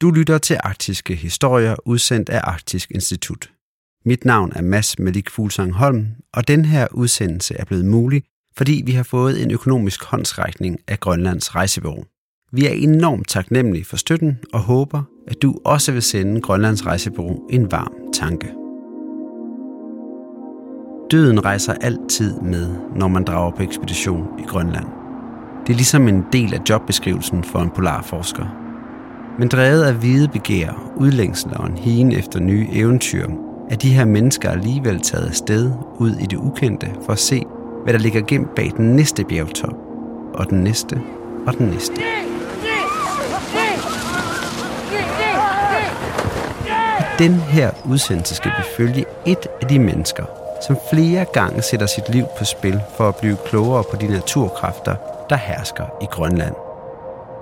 Du lytter til Arktiske Historier, udsendt af Arktisk Institut. Mit navn er Mads Malik Fuglsang Holm, og den her udsendelse er blevet mulig, fordi vi har fået en økonomisk håndsrækning af Grønlands Rejsebureau. Vi er enormt taknemmelige for støtten og håber, at du også vil sende Grønlands Rejsebureau en varm tanke. Døden rejser altid med, når man drager på ekspedition i Grønland. Det er ligesom en del af jobbeskrivelsen for en polarforsker. Men drevet af hvide begær, udlængsel og en hien efter nye eventyr, er de her mennesker alligevel taget afsted ud i det ukendte for at se, hvad der ligger gemt bag den næste bjergtop, og den næste, og den næste. Den her udsendelse skal vi følge et af de mennesker, som flere gange sætter sit liv på spil for at blive klogere på de naturkræfter, der hersker i Grønland.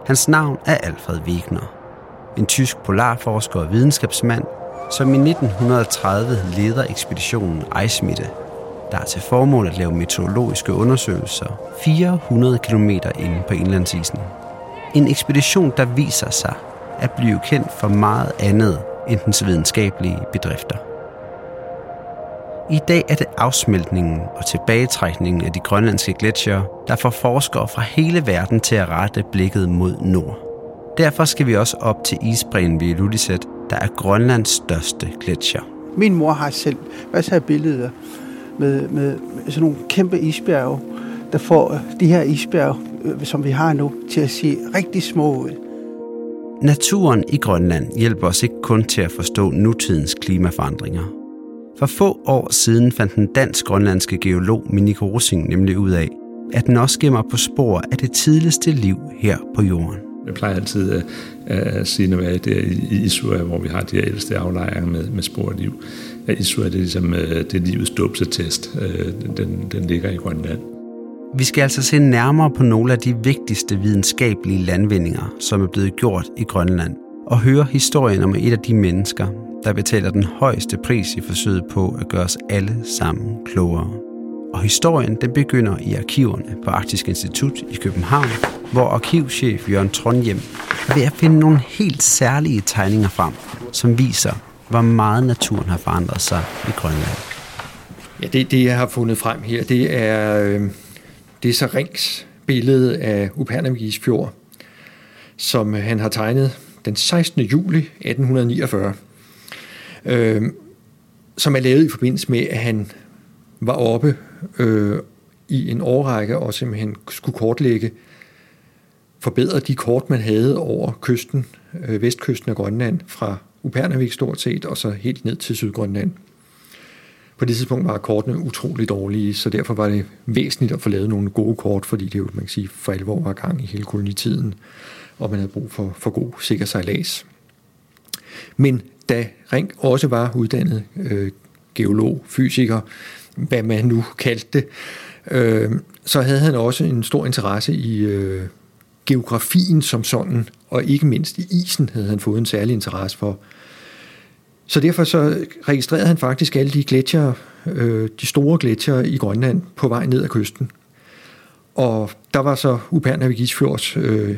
Hans navn er Alfred Wegener, en tysk polarforsker og videnskabsmand, som i 1930 leder ekspeditionen Ejsmitte, der er til formål at lave meteorologiske undersøgelser 400 km inde på indlandsisen. En ekspedition, der viser sig at blive kendt for meget andet end dens videnskabelige bedrifter. I dag er det afsmeltningen og tilbagetrækningen af de grønlandske gletsjere, der får forskere fra hele verden til at rette blikket mod nord. Derfor skal vi også op til isbræen ved Ilulissat, der er Grønlands største gletsjer. Min mor har selv masser af billeder med, med sådan nogle kæmpe isbjerge, der får de her isbjerge, øh, som vi har nu, til at se rigtig små ud. Naturen i Grønland hjælper os ikke kun til at forstå nutidens klimaforandringer. For få år siden fandt den dansk-grønlandske geolog Miniko Rosing nemlig ud af, at den også gemmer på spor af det tidligste liv her på jorden. Jeg plejer altid at, at sige, når jeg er der i Isua, hvor vi har de her ældste aflejringer med, med spor af liv, at Isua det er ligesom øh, det er livets dåbsetest. Den, den ligger i Grønland. Vi skal altså se nærmere på nogle af de vigtigste videnskabelige landvindinger, som er blevet gjort i Grønland, og høre historien om et af de mennesker, der betaler den højeste pris i forsøget på at gøre os alle sammen klogere. Og historien den begynder i arkiverne på Arktisk Institut i København, hvor arkivchef Jørgen Trondhjem er ved at finde nogle helt særlige tegninger frem, som viser, hvor meget naturen har forandret sig i Grønland. Ja, det, det jeg har fundet frem her, det er, øh, det er så Rings billede af Upernavigis fjord, som øh, han har tegnet den 16. juli 1849, øh, som er lavet i forbindelse med, at han var oppe øh, i en årrække og simpelthen skulle kortlægge, forbedre de kort, man havde over kysten, øh, vestkysten af Grønland, fra Upernavik stort set, og så helt ned til Sydgrønland. På det tidspunkt var kortene utrolig dårlige, så derfor var det væsentligt at få lavet nogle gode kort, fordi det jo, man kan sige, for alvor var gang i hele kolonitiden, og man havde brug for, for god sikker sejlads. Men da Ring også var uddannet øh, geolog, fysiker, hvad man nu kaldte det, øh, så havde han også en stor interesse i øh, geografien som sådan, og ikke mindst i isen havde han fået en særlig interesse for. Så derfor så registrerede han faktisk alle de gletsjer, øh, de store gletsjer i Grønland på vej ned ad kysten. Og der var så Upernavigis øh,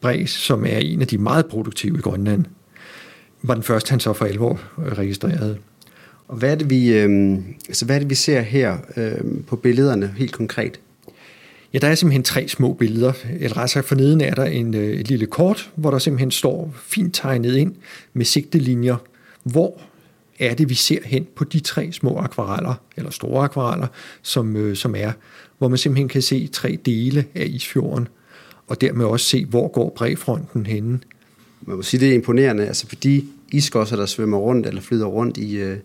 bræs, som er en af de meget produktive i Grønland, var den første, han så for alvor registrerede. Og hvad er det, vi, øh, altså, hvad er det, vi ser her øh, på billederne helt konkret? Ja, der er simpelthen tre små billeder. Eller rettere for neden er der en, øh, et lille kort, hvor der simpelthen står fint tegnet ind med sigtelinjer, hvor er det, vi ser hen på de tre små akvareller, eller store akvareller, som, øh, som er, hvor man simpelthen kan se tre dele af isfjorden, og dermed også se, hvor går bredfronten henne. Man må sige, det er imponerende, altså for de iskosser, der svømmer rundt eller flyder rundt i, øh,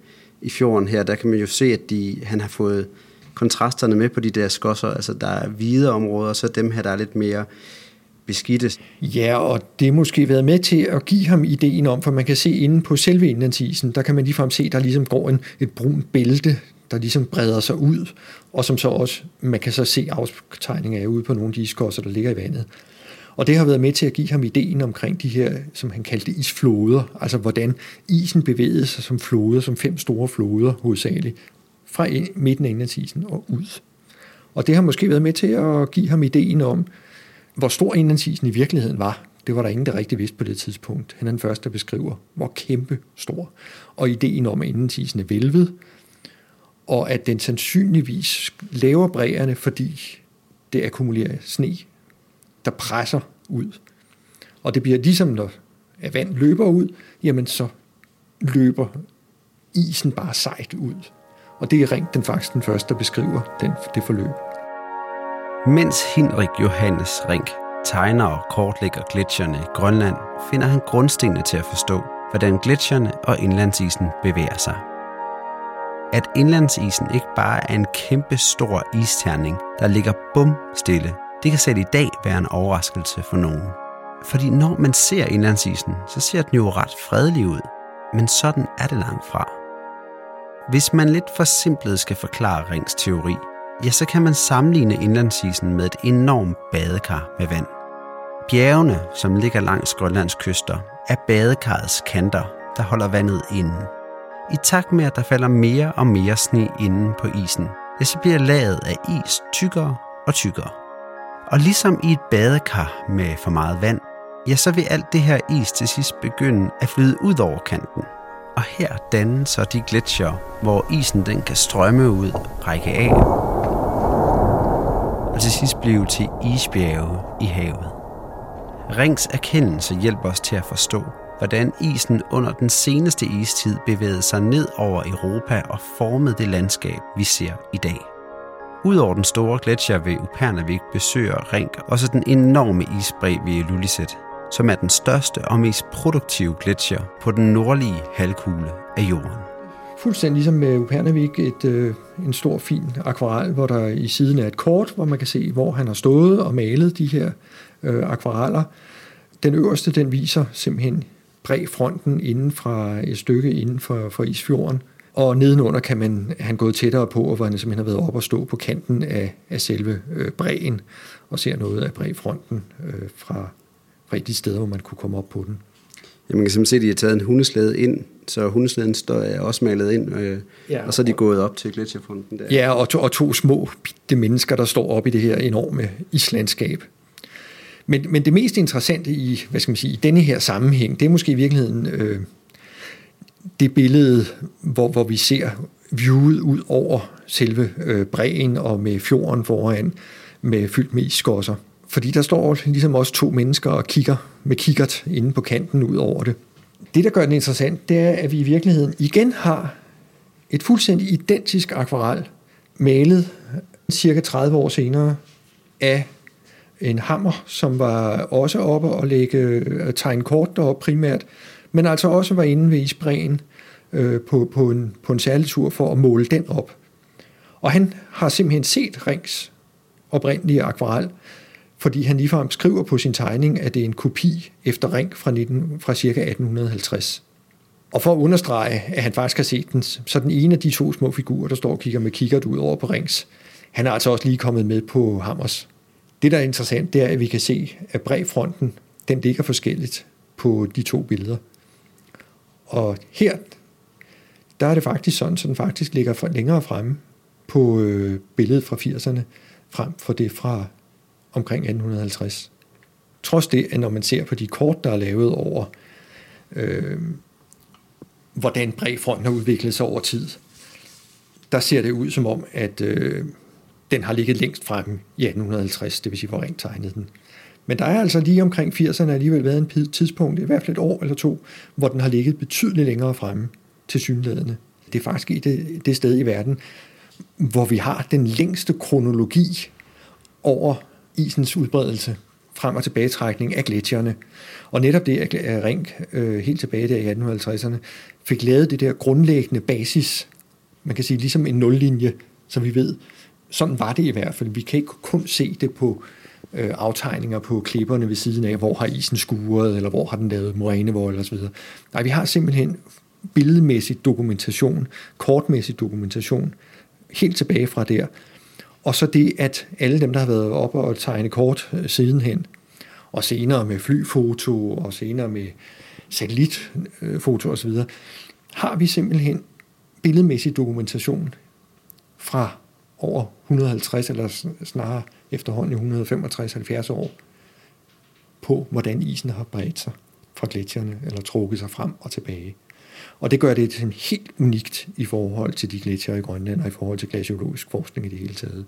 i fjorden her, der kan man jo se, at de, han har fået kontrasterne med på de der skosser. Altså der er hvide områder, og så dem her, der er lidt mere beskidte. Ja, og det måske været med til at give ham ideen om, for man kan se inde på selve indlandsisen, der kan man ligefrem se, der ligesom går en, et brunt bælte, der ligesom breder sig ud, og som så også, man kan så se aftegninger af ude på nogle af de iskosser, der ligger i vandet. Og det har været med til at give ham ideen omkring de her, som han kaldte isfloder, altså hvordan isen bevægede sig som floder, som fem store floder hovedsageligt, fra midten af indlandsisen og ud. Og det har måske været med til at give ham ideen om, hvor stor indlandsisen i virkeligheden var, Det var der ingen, der rigtig vidste på det tidspunkt. Han er den første, der beskriver, hvor kæmpe stor. Og ideen om, at indlandsisen er vælvet, og at den sandsynligvis laver bræerne, fordi det akkumulerer sne, der presser ud. Og det bliver ligesom, når vand løber ud, jamen så løber isen bare sejt ud. Og det er Ring den faktisk den første, der beskriver den, det forløb. Mens Henrik Johannes Rink tegner og kortlægger gletsjerne i Grønland, finder han grundstenene til at forstå, hvordan gletsjerne og indlandsisen bevæger sig. At indlandsisen ikke bare er en kæmpe stor isterning, der ligger bum stille, det kan selv i dag være en overraskelse for nogen. Fordi når man ser indlandsisen, så ser den jo ret fredelig ud, men sådan er det langt fra. Hvis man lidt for simpelt skal forklare Rings teori, ja, så kan man sammenligne indlandsisen med et enormt badekar med vand. Bjergene, som ligger langs Grønlands kyster, er badekarrets kanter, der holder vandet inde. I takt med, at der falder mere og mere sne inden på isen, ja, så bliver laget af is tykkere og tykkere. Og ligesom i et badekar med for meget vand, ja, så vil alt det her is til sidst begynde at flyde ud over kanten. Og her dannes så de gletsjer, hvor isen den kan strømme ud, række af, og til sidst blive til isbjerge i havet. Rings erkendelse hjælper os til at forstå, hvordan isen under den seneste istid bevægede sig ned over Europa og formede det landskab, vi ser i dag. Udover den store gletsjer ved Upernavik besøger Rink også den enorme isbræ ved Ilulissat, som er den største og mest produktive gletsjer på den nordlige halvkugle af jorden. Fuldstændig ligesom med Upernavik, et, øh, en stor, fin akvarel, hvor der i siden er et kort, hvor man kan se, hvor han har stået og malet de her øh, akvareller. Den øverste, den viser simpelthen bræfronten inden fra et stykke inden for, for Isfjorden, og nedenunder kan man han gået tættere på, hvor han simpelthen har været op og stå på kanten af, af selve øh, bræen, og ser noget af bræfronten øh, fra, fra de steder, hvor man kunne komme op på den. Ja, man kan simpelthen se, at de har taget en hundeslæde ind, så hundeslæden står, er også malet ind, øh, ja, og så er de gået op til gletsjerfronten der. Ja, og to, og to små bitte mennesker, der står op i det her enorme islandskab. Men, men det mest interessante i, hvad skal man sige, i denne her sammenhæng, det er måske i virkeligheden øh, det billede, hvor, hvor vi ser viewet ud over selve øh, bræen og med fjorden foran, med fyldt med isskosser. Fordi der står ligesom også to mennesker og kigger med kikkert inde på kanten ud over det. Det, der gør den interessant, det er, at vi i virkeligheden igen har et fuldstændig identisk akvarel, malet cirka 30 år senere af en hammer, som var også oppe og lægge øh, tegne kort deroppe primært, men altså også var inde ved isbræen øh, på, på, en, på en særlig tur for at måle den op. Og han har simpelthen set Rings oprindelige akvarel, fordi han ligefrem skriver på sin tegning, at det er en kopi efter Ring fra, 19, fra ca. 1850. Og for at understrege, at han faktisk har set den, så den ene af de to små figurer, der står og kigger med kikkert ud over på Rings, han er altså også lige kommet med på Hammers. Det, der er interessant, det er, at vi kan se, at bredfronten, den ligger forskelligt på de to billeder. Og her, der er det faktisk sådan, så den faktisk ligger for, længere fremme på øh, billedet fra 80'erne, frem for det fra omkring 1850. Trods det, at når man ser på de kort, der er lavet over, øh, hvordan bredfronten har udviklet sig over tid, der ser det ud som om, at øh, den har ligget længst fremme i 1850, det vil sige, hvor rent tegnede den. Men der er altså lige omkring 80'erne alligevel været en tidspunkt, i hvert fald et år eller to, hvor den har ligget betydeligt længere fremme til synlædende. Det er faktisk i det, det sted i verden, hvor vi har den længste kronologi over isens udbredelse frem og tilbagetrækning af gletsjerne. Og netop det, at Ring øh, helt tilbage der i 1850'erne fik lavet det der grundlæggende basis, man kan sige ligesom en nullinje, som vi ved, sådan var det i hvert fald. Vi kan ikke kun se det på øh, aftegninger på klipperne ved siden af, hvor har isen skuret, eller hvor har den lavet morænevold osv. Nej, vi har simpelthen billedmæssig dokumentation, kortmæssig dokumentation, helt tilbage fra der. Og så det, at alle dem, der har været oppe og tegne kort øh, sidenhen, og senere med flyfoto, og senere med satellitfoto osv., har vi simpelthen billedmæssig dokumentation fra over 150 eller snarere efterhånden i 165-70 år på, hvordan isen har bredt sig fra gletsjerne, eller trukket sig frem og tilbage. Og det gør det helt unikt i forhold til de gletsjer i Grønland, og i forhold til glaciologisk forskning i det hele taget.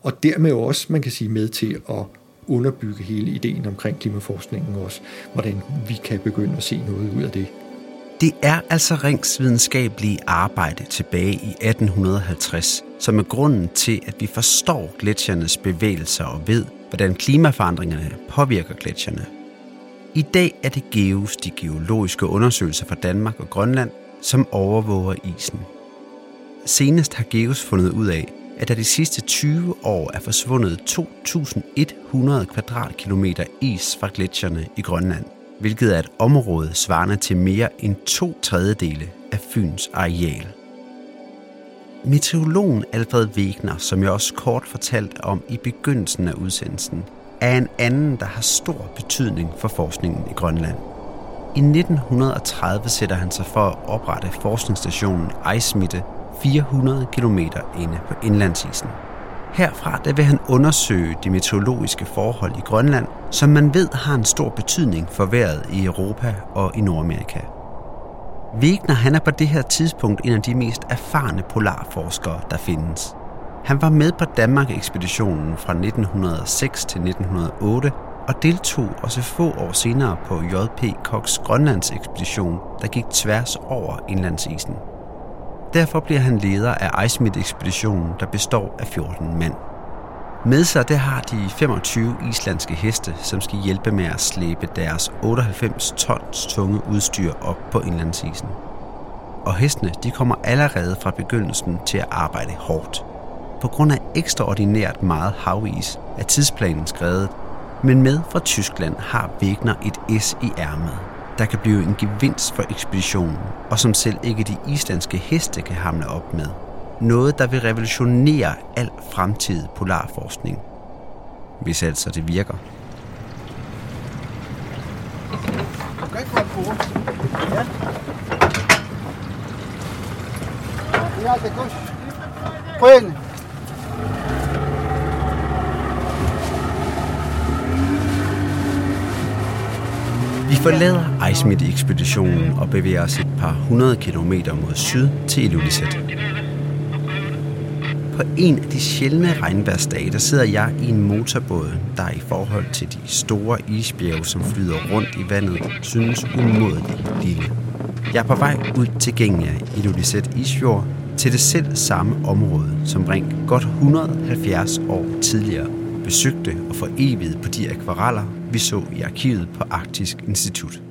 Og dermed også, man kan sige, med til at underbygge hele ideen omkring klimaforskningen også, hvordan vi kan begynde at se noget ud af det. Det er altså Rings videnskabelige arbejde tilbage i 1850, som er grunden til, at vi forstår gletsjernes bevægelser og ved, hvordan klimaforandringerne påvirker gletsjerne. I dag er det GEOS, de geologiske undersøgelser fra Danmark og Grønland, som overvåger isen. Senest har GEOS fundet ud af, at der de sidste 20 år er forsvundet 2.100 kvadratkilometer is fra gletsjerne i Grønland, hvilket er et område svarende til mere end to tredjedele af Fyns areal. Meteorologen Alfred Wegner, som jeg også kort fortalte om i begyndelsen af udsendelsen, er en anden, der har stor betydning for forskningen i Grønland. I 1930 sætter han sig for at oprette forskningsstationen Ejsmitte 400 km inde på indlandsisen. Herfra der vil han undersøge de meteorologiske forhold i Grønland, som man ved har en stor betydning for vejret i Europa og i Nordamerika. Wegner han er på det her tidspunkt en af de mest erfarne polarforskere, der findes. Han var med på Danmark-ekspeditionen fra 1906 til 1908 og deltog også få år senere på J.P. Koks Grønlands ekspedition, der gik tværs over indlandsisen. Derfor bliver han leder af Icemid-ekspeditionen, der består af 14 mand. Med sig det har de 25 islandske heste, som skal hjælpe med at slæbe deres 98 tons tunge udstyr op på indlandsisen. Og hestene de kommer allerede fra begyndelsen til at arbejde hårdt. På grund af ekstraordinært meget havis er tidsplanen skrevet, men med fra Tyskland har Wegner et S i ærmet der kan blive en gevinst for ekspeditionen, og som selv ikke de islandske heste kan hamle op med. Noget, der vil revolutionere al fremtidig polarforskning. Hvis altså det virker. Prøv Vi forlader Ejsmit-ekspeditionen og bevæger os et par hundrede kilometer mod syd til Ilulissat. På en af de sjældne regnværsdage, der sidder jeg i en motorbåd, der i forhold til de store isbjerge, som flyder rundt i vandet, synes umådeligt lille. Jeg er på vej ud til Gengia i Ilulissat Isfjord til det selv samme område, som Brink godt 170 år tidligere besøgte og forevigede på de akvareller, vi så i arkivet på Arktisk Institut.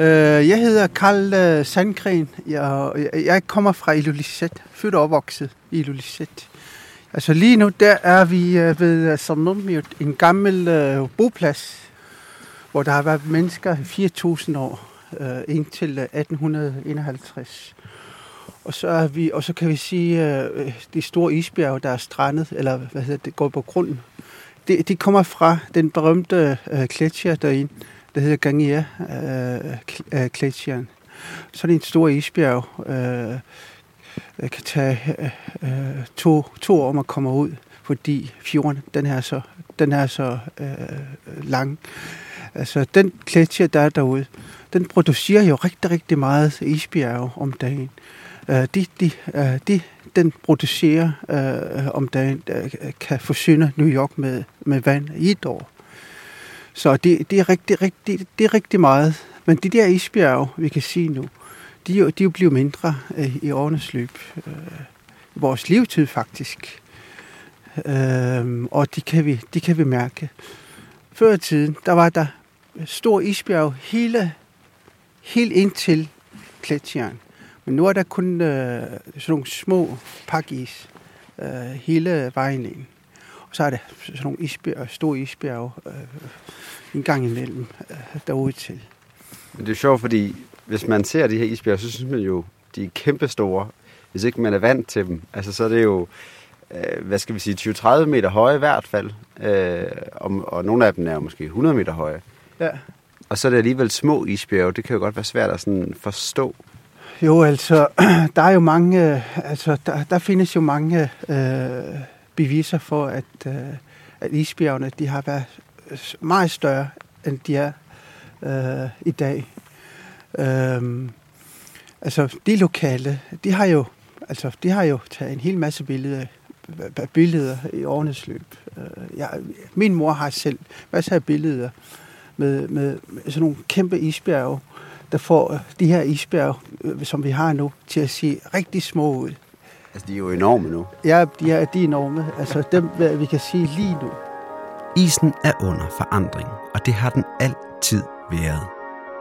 Øh, jeg hedder Karl øh, Sandgren. Jeg, jeg kommer fra Ilulissat, født og opvokset i Ilulissat. Altså lige nu, der er vi øh, ved øh, Somnummiut, en gammel øh, boplads, hvor der har været mennesker 4.000 år, øh, indtil 1851. Og så, er vi, og så kan vi sige, øh, de store isbjerge, der er strandet, eller hvad hedder det, går på grunden, det, de kommer fra den berømte øh, gletsjer derinde, der hedder Gangia øh, øh Glacieren. Sådan en stor isbjerg øh, øh, kan tage øh, to, to år om at komme ud, fordi fjorden den er så, den er så øh, lang. Altså den gletsjer, der er derude, den producerer jo rigtig, rigtig meget isbjerg om dagen. Øh, de, de, øh, de den producerer øh, om dagen, øh, kan forsyne New York med, med vand i et år. Så det, det, er rigtig, rigtig, det er rigtig meget. Men de der isbjerge, vi kan sige nu, de, de er jo blevet mindre øh, i årenes løb. Øh, vores levetid faktisk. Øh, og de kan, vi, de kan vi mærke. Før i tiden, der var der stor isbjerg hele, helt indtil Kletsjern. Men nu er der kun øh, sådan nogle små pakis øh, hele vejen ind. Så er der sådan nogle isbjerg, store isbjerg øh, en gang imellem øh, derude til. Men det er sjovt, fordi hvis man ser de her isbjerg, så synes man jo, de er kæmpe store. Hvis ikke man er vant til dem, altså så er det jo, øh, hvad skal vi sige, 20-30 meter høje i hvert fald. Øh, og, og nogle af dem er jo måske 100 meter høje. Ja. Og så er det alligevel små isbjerge. Det kan jo godt være svært at sådan forstå. Jo, altså, der er jo mange, øh, altså, der, der findes jo mange øh, beviser for, at, øh, at isbjergene, de har været meget større end de er øh, i dag. Øh, altså, de lokale, de har jo, altså, de har jo taget en hel masse billeder, billeder i årenes løb. Øh, jeg, min mor har selv masser af billeder med, med, med sådan nogle kæmpe isbjerge, der får øh, de her isbjerge, øh, som vi har nu, til at se rigtig små ud. Altså, de er jo enorme nu. Ja, de er, de er enorme. Altså, dem, vi kan sige lige nu. Isen er under forandring, og det har den altid været.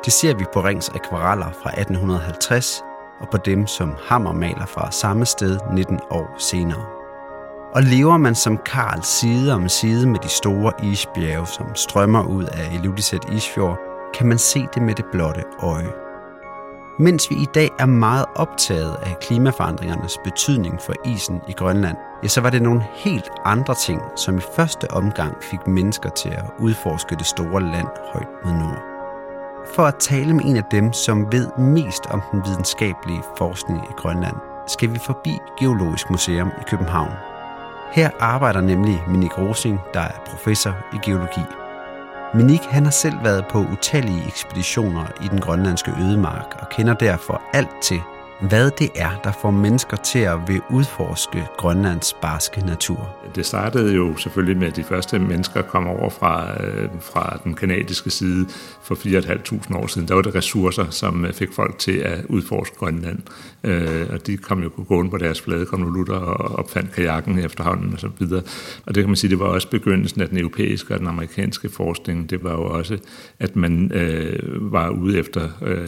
Det ser vi på Rings akvareller fra 1850 og på dem, som Hammer maler fra samme sted 19 år senere. Og lever man som Karl side om side med de store isbjerge, som strømmer ud af Ilulissat Isfjord, kan man se det med det blotte øje. Mens vi i dag er meget optaget af klimaforandringernes betydning for isen i Grønland, ja, så var det nogle helt andre ting, som i første omgang fik mennesker til at udforske det store land højt mod nord. For at tale med en af dem, som ved mest om den videnskabelige forskning i Grønland, skal vi forbi Geologisk Museum i København. Her arbejder nemlig Minik Rosing, der er professor i geologi. Minik han har selv været på utallige ekspeditioner i den grønlandske ødemark og kender derfor alt til, hvad det er, der får mennesker til at vil udforske Grønlands barske natur. Det startede jo selvfølgelig med, at de første mennesker kom over fra, øh, fra den kanadiske side for 4.500 år siden. Der var det ressourcer, som øh, fik folk til at udforske Grønland. Øh, og de kom jo gående på deres flade konvolutter og opfandt kajakken efterhånden og så videre. Og det kan man sige, det var også begyndelsen af den europæiske og den amerikanske forskning. Det var jo også, at man øh, var ude efter øh,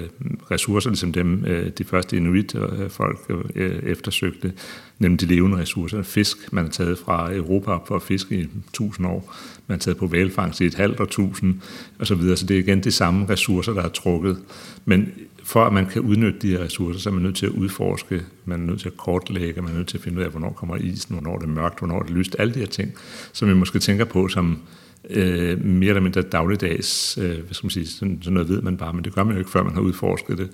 ressourcer, ligesom dem øh, de første inuit-folk øh, øh, eftersøgte, nemlig de levende ressourcer. Fisk, man har taget fra Europa for at fiske i tusind år. Man har taget på valfangst i et halvt tusind, og så videre. Så det er igen de samme ressourcer, der er trukket. Men for at man kan udnytte de her ressourcer, så er man nødt til at udforske, man er nødt til at kortlægge, man er nødt til at finde ud af, hvornår kommer isen, hvornår det er mørkt, hvornår det er lyst, alle de her ting, som vi måske tænker på som øh, mere eller mindre dagligdags, øh, hvad skal man sige, sådan, sådan noget ved man bare, men det gør man jo ikke, før man har udforsket det.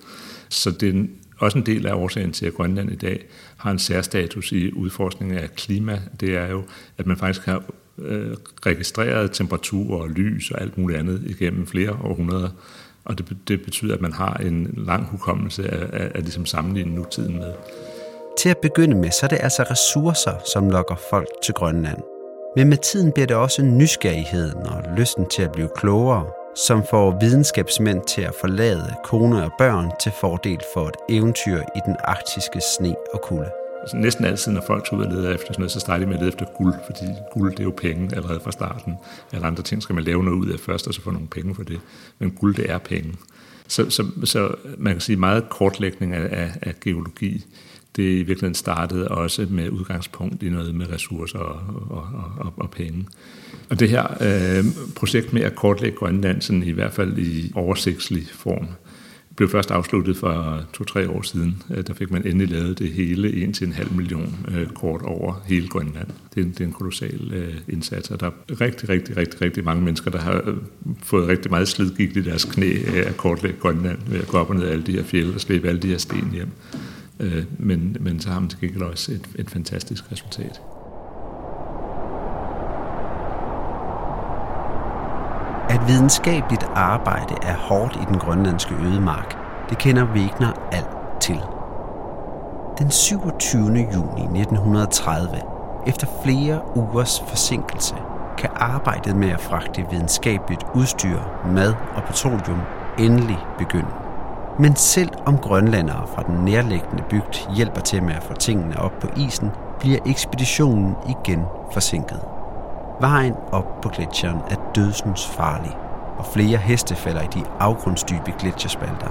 Så det er også en del af årsagen til, at Grønland i dag har en særstatus i udforskningen af klima. Det er jo, at man faktisk har øh, registreret temperatur og lys og alt muligt andet igennem flere århundreder. Og det, det betyder, at man har en lang hukommelse af, af, af ligesom sammenligne nutiden med. Til at begynde med, så er det altså ressourcer, som lokker folk til Grønland. Men med tiden bliver det også nysgerrigheden og lysten til at blive klogere, som får videnskabsmænd til at forlade kone og børn til fordel for et eventyr i den arktiske sne og kulde. Altså, næsten altid, når folk tager ud og leder efter sådan noget, så starter de med at lede efter guld, fordi guld det er jo penge allerede fra starten. Alle andre ting skal man lave noget ud af først, og så få nogle penge for det. Men guld, det er penge. Så, så, så man kan sige meget kortlægning af, af, af geologi det i virkeligheden startede også med udgangspunkt i noget med ressourcer og, og, og, og penge. Og det her øh, projekt med at kortlægge Grønland, sådan i hvert fald i oversigtslig form, blev først afsluttet for to-tre år siden. Øh, der fik man endelig lavet det hele, en til en halv million øh, kort over hele Grønland. Det er en, det er en kolossal øh, indsats, og der er rigtig, rigtig, rigtig, rigtig mange mennesker, der har øh, fået rigtig meget slidgigt i deres knæ af at kortlægge Grønland ved at gå op og ned af alle de her fjelde og slæbe alle de her sten hjem. Øh, men, men så har man til gengæld også et, et fantastisk resultat. At videnskabeligt arbejde er hårdt i den grønlandske ødemark, det kender Wegner alt til. Den 27. juni 1930, efter flere ugers forsinkelse, kan arbejdet med at fragte videnskabeligt udstyr, mad og petroleum endelig begynde. Men selv om grønlandere fra den nærliggende bygd hjælper til med at få tingene op på isen, bliver ekspeditionen igen forsinket. Vejen op på gletsjeren er dødsens farlig, og flere heste falder i de afgrundsdybe gletsjerspalter.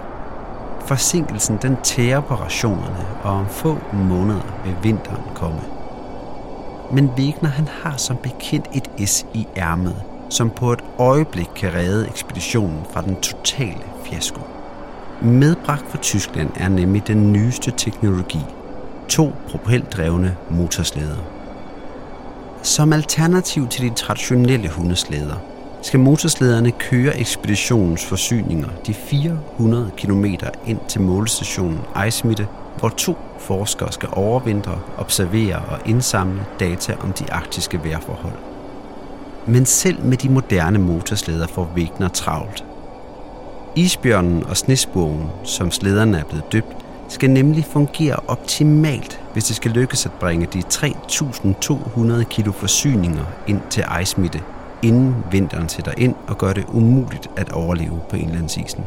Forsinkelsen den tærer på rationerne, og om få måneder vil vinteren komme. Men Wegner han har som bekendt et S i ærmet, som på et øjeblik kan redde ekspeditionen fra den totale fiasko. Medbragt fra Tyskland er nemlig den nyeste teknologi. To propeldrevne motorslæder. Som alternativ til de traditionelle hundeslæder, skal motorslæderne køre ekspeditionens forsyninger de 400 km ind til målestationen Ejsmitte, hvor to forskere skal overvintre, observere og indsamle data om de arktiske vejrforhold. Men selv med de moderne motorslæder får Wegner travlt. Isbjørnen og snesbogen, som slederne er blevet døbt, skal nemlig fungere optimalt, hvis det skal lykkes at bringe de 3.200 kilo forsyninger ind til ejsmitte, inden vinteren sætter ind og gør det umuligt at overleve på indlandsisen.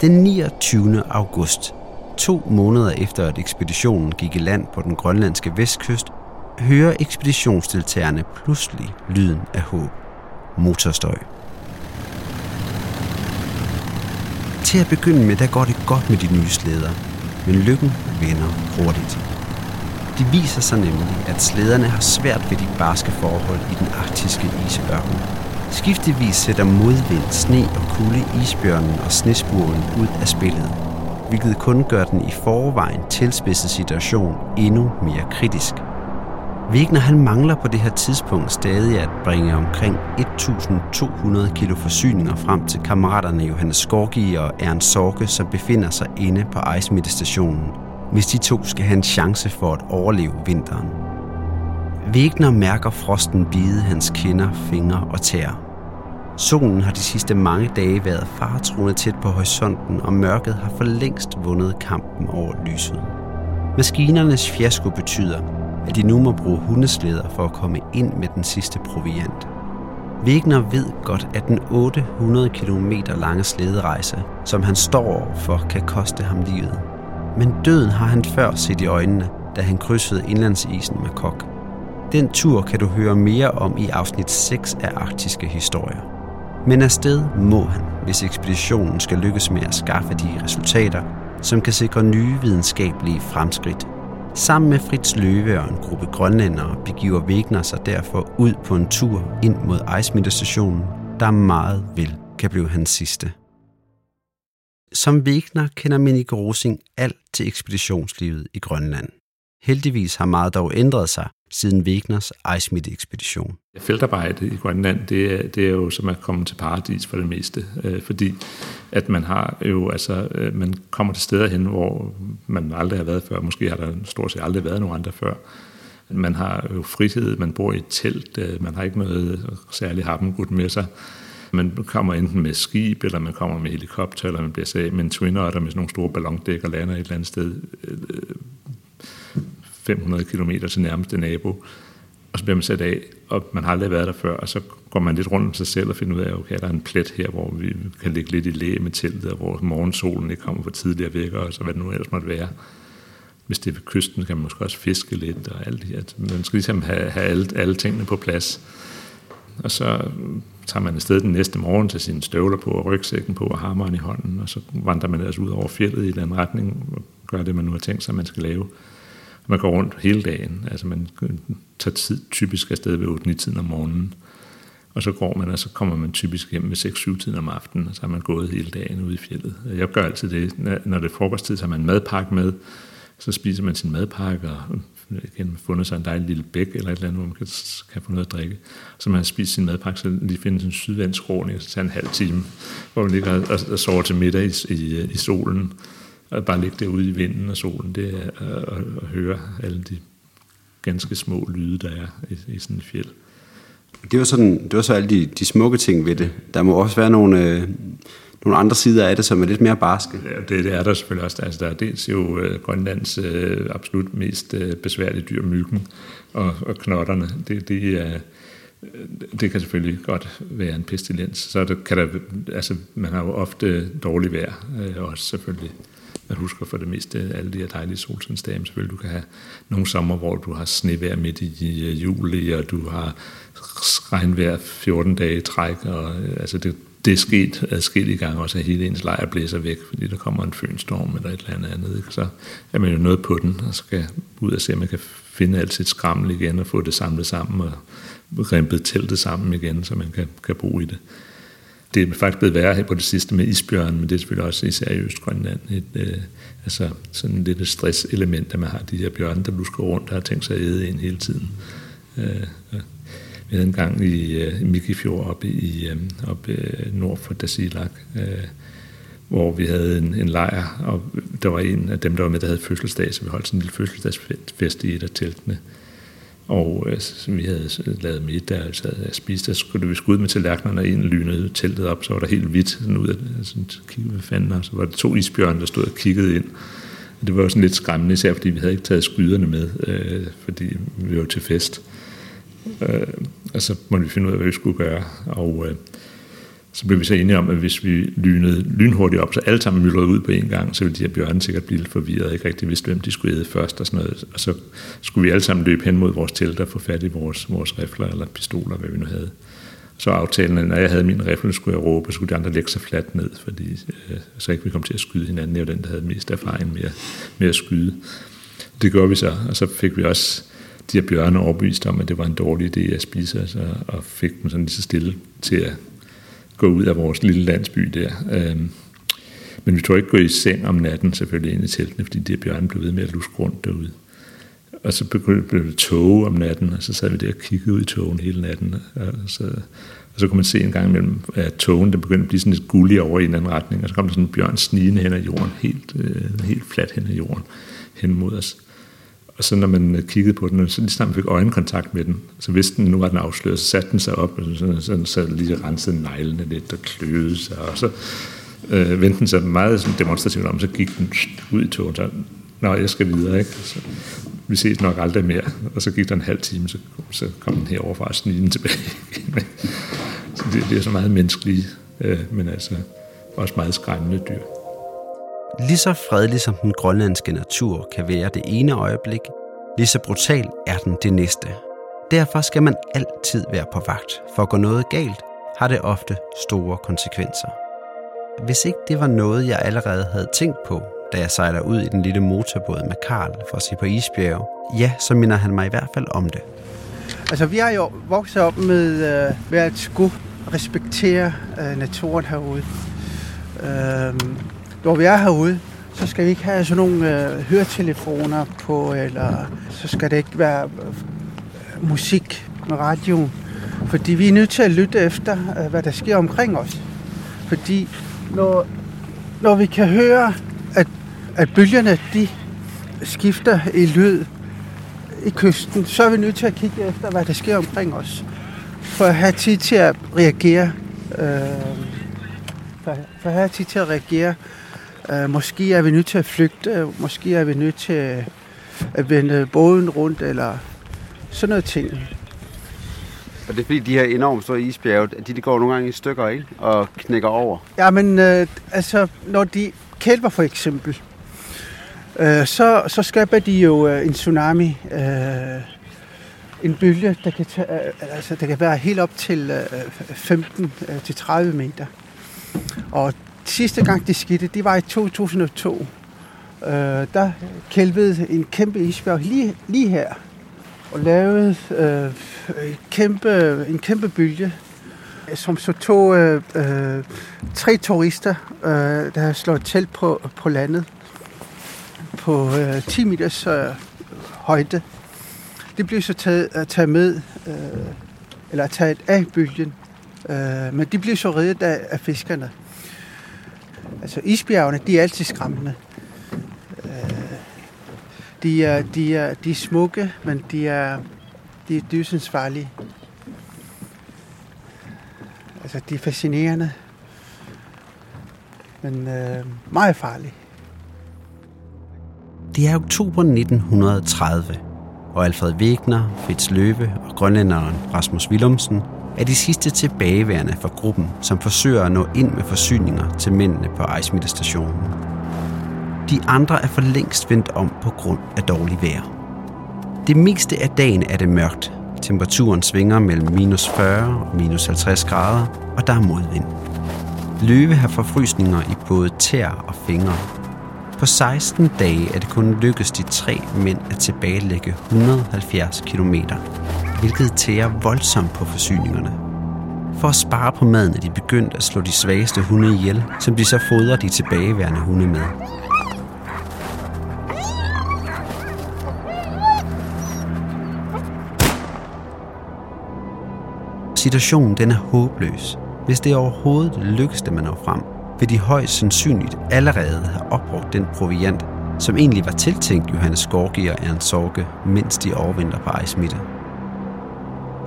Den 29. august, to måneder efter at ekspeditionen gik i land på den grønlandske vestkyst, hører ekspeditionsdeltagerne pludselig lyden af håb. Motorstøj. Til at begynde med, der går det godt med de nye slæder, men lykken vender hurtigt. Det viser sig nemlig, at slæderne har svært ved de barske forhold i den arktiske isørken. Skiftevis sætter modvind, sne og kulde isbjørnen og snespuren ud af spillet, hvilket kun gør den i forvejen tilspidsede situation endnu mere kritisk – Wigner han mangler på det her tidspunkt stadig at bringe omkring 1.200 kilo forsyninger frem til kammeraterne Johannes Skorgi og Ernst Sorge, som befinder sig inde på Ejsmittestationen, hvis de to skal have en chance for at overleve vinteren. Wigner mærker frosten bide hans kinder, fingre og tæer. Solen har de sidste mange dage været faretruende tæt på horisonten, og mørket har for længst vundet kampen over lyset. Maskinernes fiasko betyder, at de nu må bruge hundeslæder for at komme ind med den sidste proviant. Wegner ved godt, at den 800 km lange slæderejse, som han står for, kan koste ham livet. Men døden har han før set i øjnene, da han krydsede indlandsisen med kok. Den tur kan du høre mere om i afsnit 6 af Arktiske Historier. Men afsted må han, hvis ekspeditionen skal lykkes med at skaffe de resultater, som kan sikre nye videnskabelige fremskridt Sammen med Fritz Løve og en gruppe grønlændere begiver Wegner sig derfor ud på en tur ind mod Ejsmiddelstationen, der meget vel kan blive hans sidste. Som Wegner kender Minik Rosing alt til ekspeditionslivet i Grønland. Heldigvis har meget dog ændret sig siden Wegners Ejsmidt-ekspedition. Feltarbejde i Grønland, det er, det er jo som at komme til paradis for det meste, øh, fordi at man har jo, altså, øh, man kommer til steder hen, hvor man aldrig har været før. Måske har der stort set aldrig været nogen andre før. Man har jo frihed, man bor i et telt, øh, man har ikke noget særligt happengud med sig. Man kommer enten med skib, eller man kommer med helikopter, eller man bliver sat med en twin otter med sådan nogle store ballondæk og lander et eller andet sted øh, 500 km til nærmeste nabo, og så bliver man sat af, og man har aldrig været der før, og så går man lidt rundt om sig selv og finder ud af, okay, der er en plet her, hvor vi kan ligge lidt i læ med teltet, og hvor morgensolen ikke kommer for tidligere væk, og så hvad det nu ellers måtte være. Hvis det er ved kysten, kan man måske også fiske lidt, og alt det her. Man skal ligesom have, have alle, alle tingene på plads. Og så tager man afsted den næste morgen til sine støvler på, og rygsækken på, og hammeren i hånden, og så vandrer man ellers ud over fjellet i den retning, og gør det, man nu har tænkt sig, man skal lave. Man går rundt hele dagen. Altså man tager tid typisk afsted ved 8-9 tiden om morgenen. Og så går man, og så kommer man typisk hjem med 6-7 tiden om aftenen, og så har man gået hele dagen ude i fjellet. Jeg gør altid det. Når det er frokosttid, så har man madpakke med, så spiser man sin madpakke, og øh, igen fundet sig en dejlig lille bæk eller et eller andet, hvor man kan, kan få noget at drikke. Så man har spist sin madpakke, så lige finder en sydvandskroning, og så tager en halv time, hvor man ligger og, og sover til middag i, i, øh, i solen. At bare ligge derude i vinden og solen, det er at, at høre alle de ganske små lyde, der er i, i sådan et fjeld. Det var, sådan, det var så alle de, de smukke ting ved det. Der må også være nogle, øh, nogle andre sider af det, som er lidt mere barske. Ja, det, det er der selvfølgelig også. Altså, der er dels jo øh, Grønlands øh, absolut mest øh, besværlige dyr, myggen og, og knotterne. Det, det, er, det kan selvfølgelig godt være en pestilens. Så der kan der, altså, man har jo ofte dårlig vejr, øh, også selvfølgelig man husker for det meste alle de her dejlige solskinsdage. Selvfølgelig, du kan have nogle sommer, hvor du har snevejr midt i øh, juli, og du har regnvejr 14 dage i træk, og øh, altså det, det er sket adskillige gange også, at hele ens lejr blæser væk, fordi der kommer en fønstorm eller et eller andet andet. Ikke? Så er man jo noget på den, og skal ud og se, om man kan finde alt sit skrammel igen, og få det samlet sammen, og rempet teltet sammen igen, så man kan, kan bo i det det er faktisk blevet værre her på det sidste med isbjørn, men det er selvfølgelig også især i Østgrønland et, øh, altså sådan lidt et stresselement, at man har de her bjørne, der lusker rundt, der har tænkt sig at æde ind hele tiden. Øh, vi havde en gang i, øh, Mikifjord oppe, i, øh, oppe øh, nord for Dasilak, øh, hvor vi havde en, en lejr, og der var en af dem, der var med, der havde fødselsdag, så vi holdt sådan en lille fødselsdagsfest i et af teltene. Og øh, vi havde øh, lavet middag, altså jeg spiste, der skulle vi skulle ud med tallerkenerne, og en lynede teltet op, så var der helt hvidt sådan ud af øh, sådan, kiggede, hvad fanden, og så var der to isbjørne, der stod og kiggede ind. Og det var jo sådan lidt skræmmende, især fordi vi havde ikke taget skyderne med, øh, fordi vi var til fest. Øh, og så måtte vi finde ud af, hvad vi skulle gøre. Og øh, så blev vi så enige om, at hvis vi lynede lynhurtigt op, så alle sammen myldrede ud på en gang, så ville de her bjørne sikkert blive lidt forvirret, ikke rigtig vidste, hvem de skulle æde først og sådan noget. Og så skulle vi alle sammen løbe hen mod vores telt og få fat i vores, vores rifler eller pistoler, hvad vi nu havde. Så aftalen, at når jeg havde min rifle, skulle jeg råbe, og skulle de andre lægge sig fladt ned, fordi øh, så ikke vi kom til at skyde hinanden. Jeg var den, der havde mest erfaring med, med at skyde. Det gjorde vi så, og så fik vi også de her bjørne overbevist om, at det var en dårlig idé at spise, altså, og fik dem sådan lige så stille til at gå ud af vores lille landsby der. Øhm, men vi tog ikke gå i seng om natten, selvfølgelig inde i teltene, fordi de bjørn bjørne blev ved med at luske rundt derude. Og så begyndte det tåge om natten, og så sad vi der og kiggede ud i togen hele natten. Og så, og så kunne man se en gang imellem, at togen der begyndte at blive sådan lidt gullig over i en anden retning, og så kom der sådan en bjørn snigende hen ad jorden, helt, øh, helt fladt hen ad jorden, hen mod os. Og så når man øh, kiggede på den, så lige snart man fik øjenkontakt med den, så vidste den, nu var den afsløret, så satte den sig op, og så, så, så lige rensede neglene lidt og kløede sig, og så øh, vendte den sig meget sådan demonstrativt om, så gik den ud i toget, så Nå, jeg skal videre, ikke? Så, vi ses nok aldrig mere. Og så gik der en halv time, så, så kom den herover fra sniden tilbage. så det, det er så meget menneskelige, øh, men altså også meget skræmmende dyr. Lige så fredelig som den grønlandske natur kan være det ene øjeblik, lige så brutal er den det næste. Derfor skal man altid være på vagt. For at gå noget galt, har det ofte store konsekvenser. Hvis ikke det var noget, jeg allerede havde tænkt på, da jeg sejler ud i den lille motorbåd med Karl for at se på isbjerge, ja, så minder han mig i hvert fald om det. Altså, vi har jo vokset op med, øh, med at skulle respektere øh, naturen herude. Øh, når vi er herude, så skal vi ikke have sådan nogle øh, høretelefoner på, eller så skal det ikke være øh, musik med radio. Fordi vi er nødt til at lytte efter, øh, hvad der sker omkring os. Fordi når, når vi kan høre, at, at bølgerne de skifter i lyd i kysten, så er vi nødt til at kigge efter, hvad der sker omkring os. For at have tid til at reagere. Øh, for, for at have tid til at reagere Uh, måske er vi nødt til at flygte, måske er vi nødt til at vende båden rundt, eller sådan noget ting. Og det er fordi, de her enormt store isbjerge, de, de går nogle gange i stykker, ikke? Og knækker over. Ja, men uh, altså, når de kælper for eksempel, uh, så, så skaber de jo uh, en tsunami. Uh, en bølge, der kan, tage, uh, altså, der kan være helt op til uh, 15-30 meter. Og sidste gang det skete, det var i 2002. Øh, der kælvede en kæmpe isbjerg lige, lige her og lavede øh, kæmpe, en kæmpe bølge, som så tog øh, øh, tre turister, øh, der havde slået telt på, på landet på øh, 10 meters øh, højde. Det blev så taget, at taget med, øh, eller taget af bølgen, øh, men de blev så reddet af, af fiskerne. Altså isbjergene, de er altid skræmmende. Øh, de er, de er, de er smukke, men de er, de er dødsensfarlige. Altså, de er fascinerende, men øh, meget farlige. Det er oktober 1930, og Alfred Wegener, Fritz Løve og grønlænderen Rasmus Willumsen er de sidste tilbageværende fra gruppen, som forsøger at nå ind med forsyninger til mændene på Ejsmiddelstationen. De andre er for længst vendt om på grund af dårlig vejr. Det meste af dagen er det mørkt. Temperaturen svinger mellem minus 40 og minus 50 grader, og der er modvind. Løve har forfrysninger i både tær og fingre. På 16 dage er det kun lykkedes de tre mænd at tilbagelægge 170 kilometer hvilket tærer voldsomt på forsyningerne. For at spare på maden er de begyndt at slå de svageste hunde ihjel, som de så fodrer de tilbageværende hunde med. Situationen den er håbløs. Hvis det overhovedet lykkes dem at nå frem, vil de højst sandsynligt allerede have opbrugt den proviant, som egentlig var tiltænkt Johannes Gorgi og Ernst Sorge, mens de overvinter på Ejsmitte.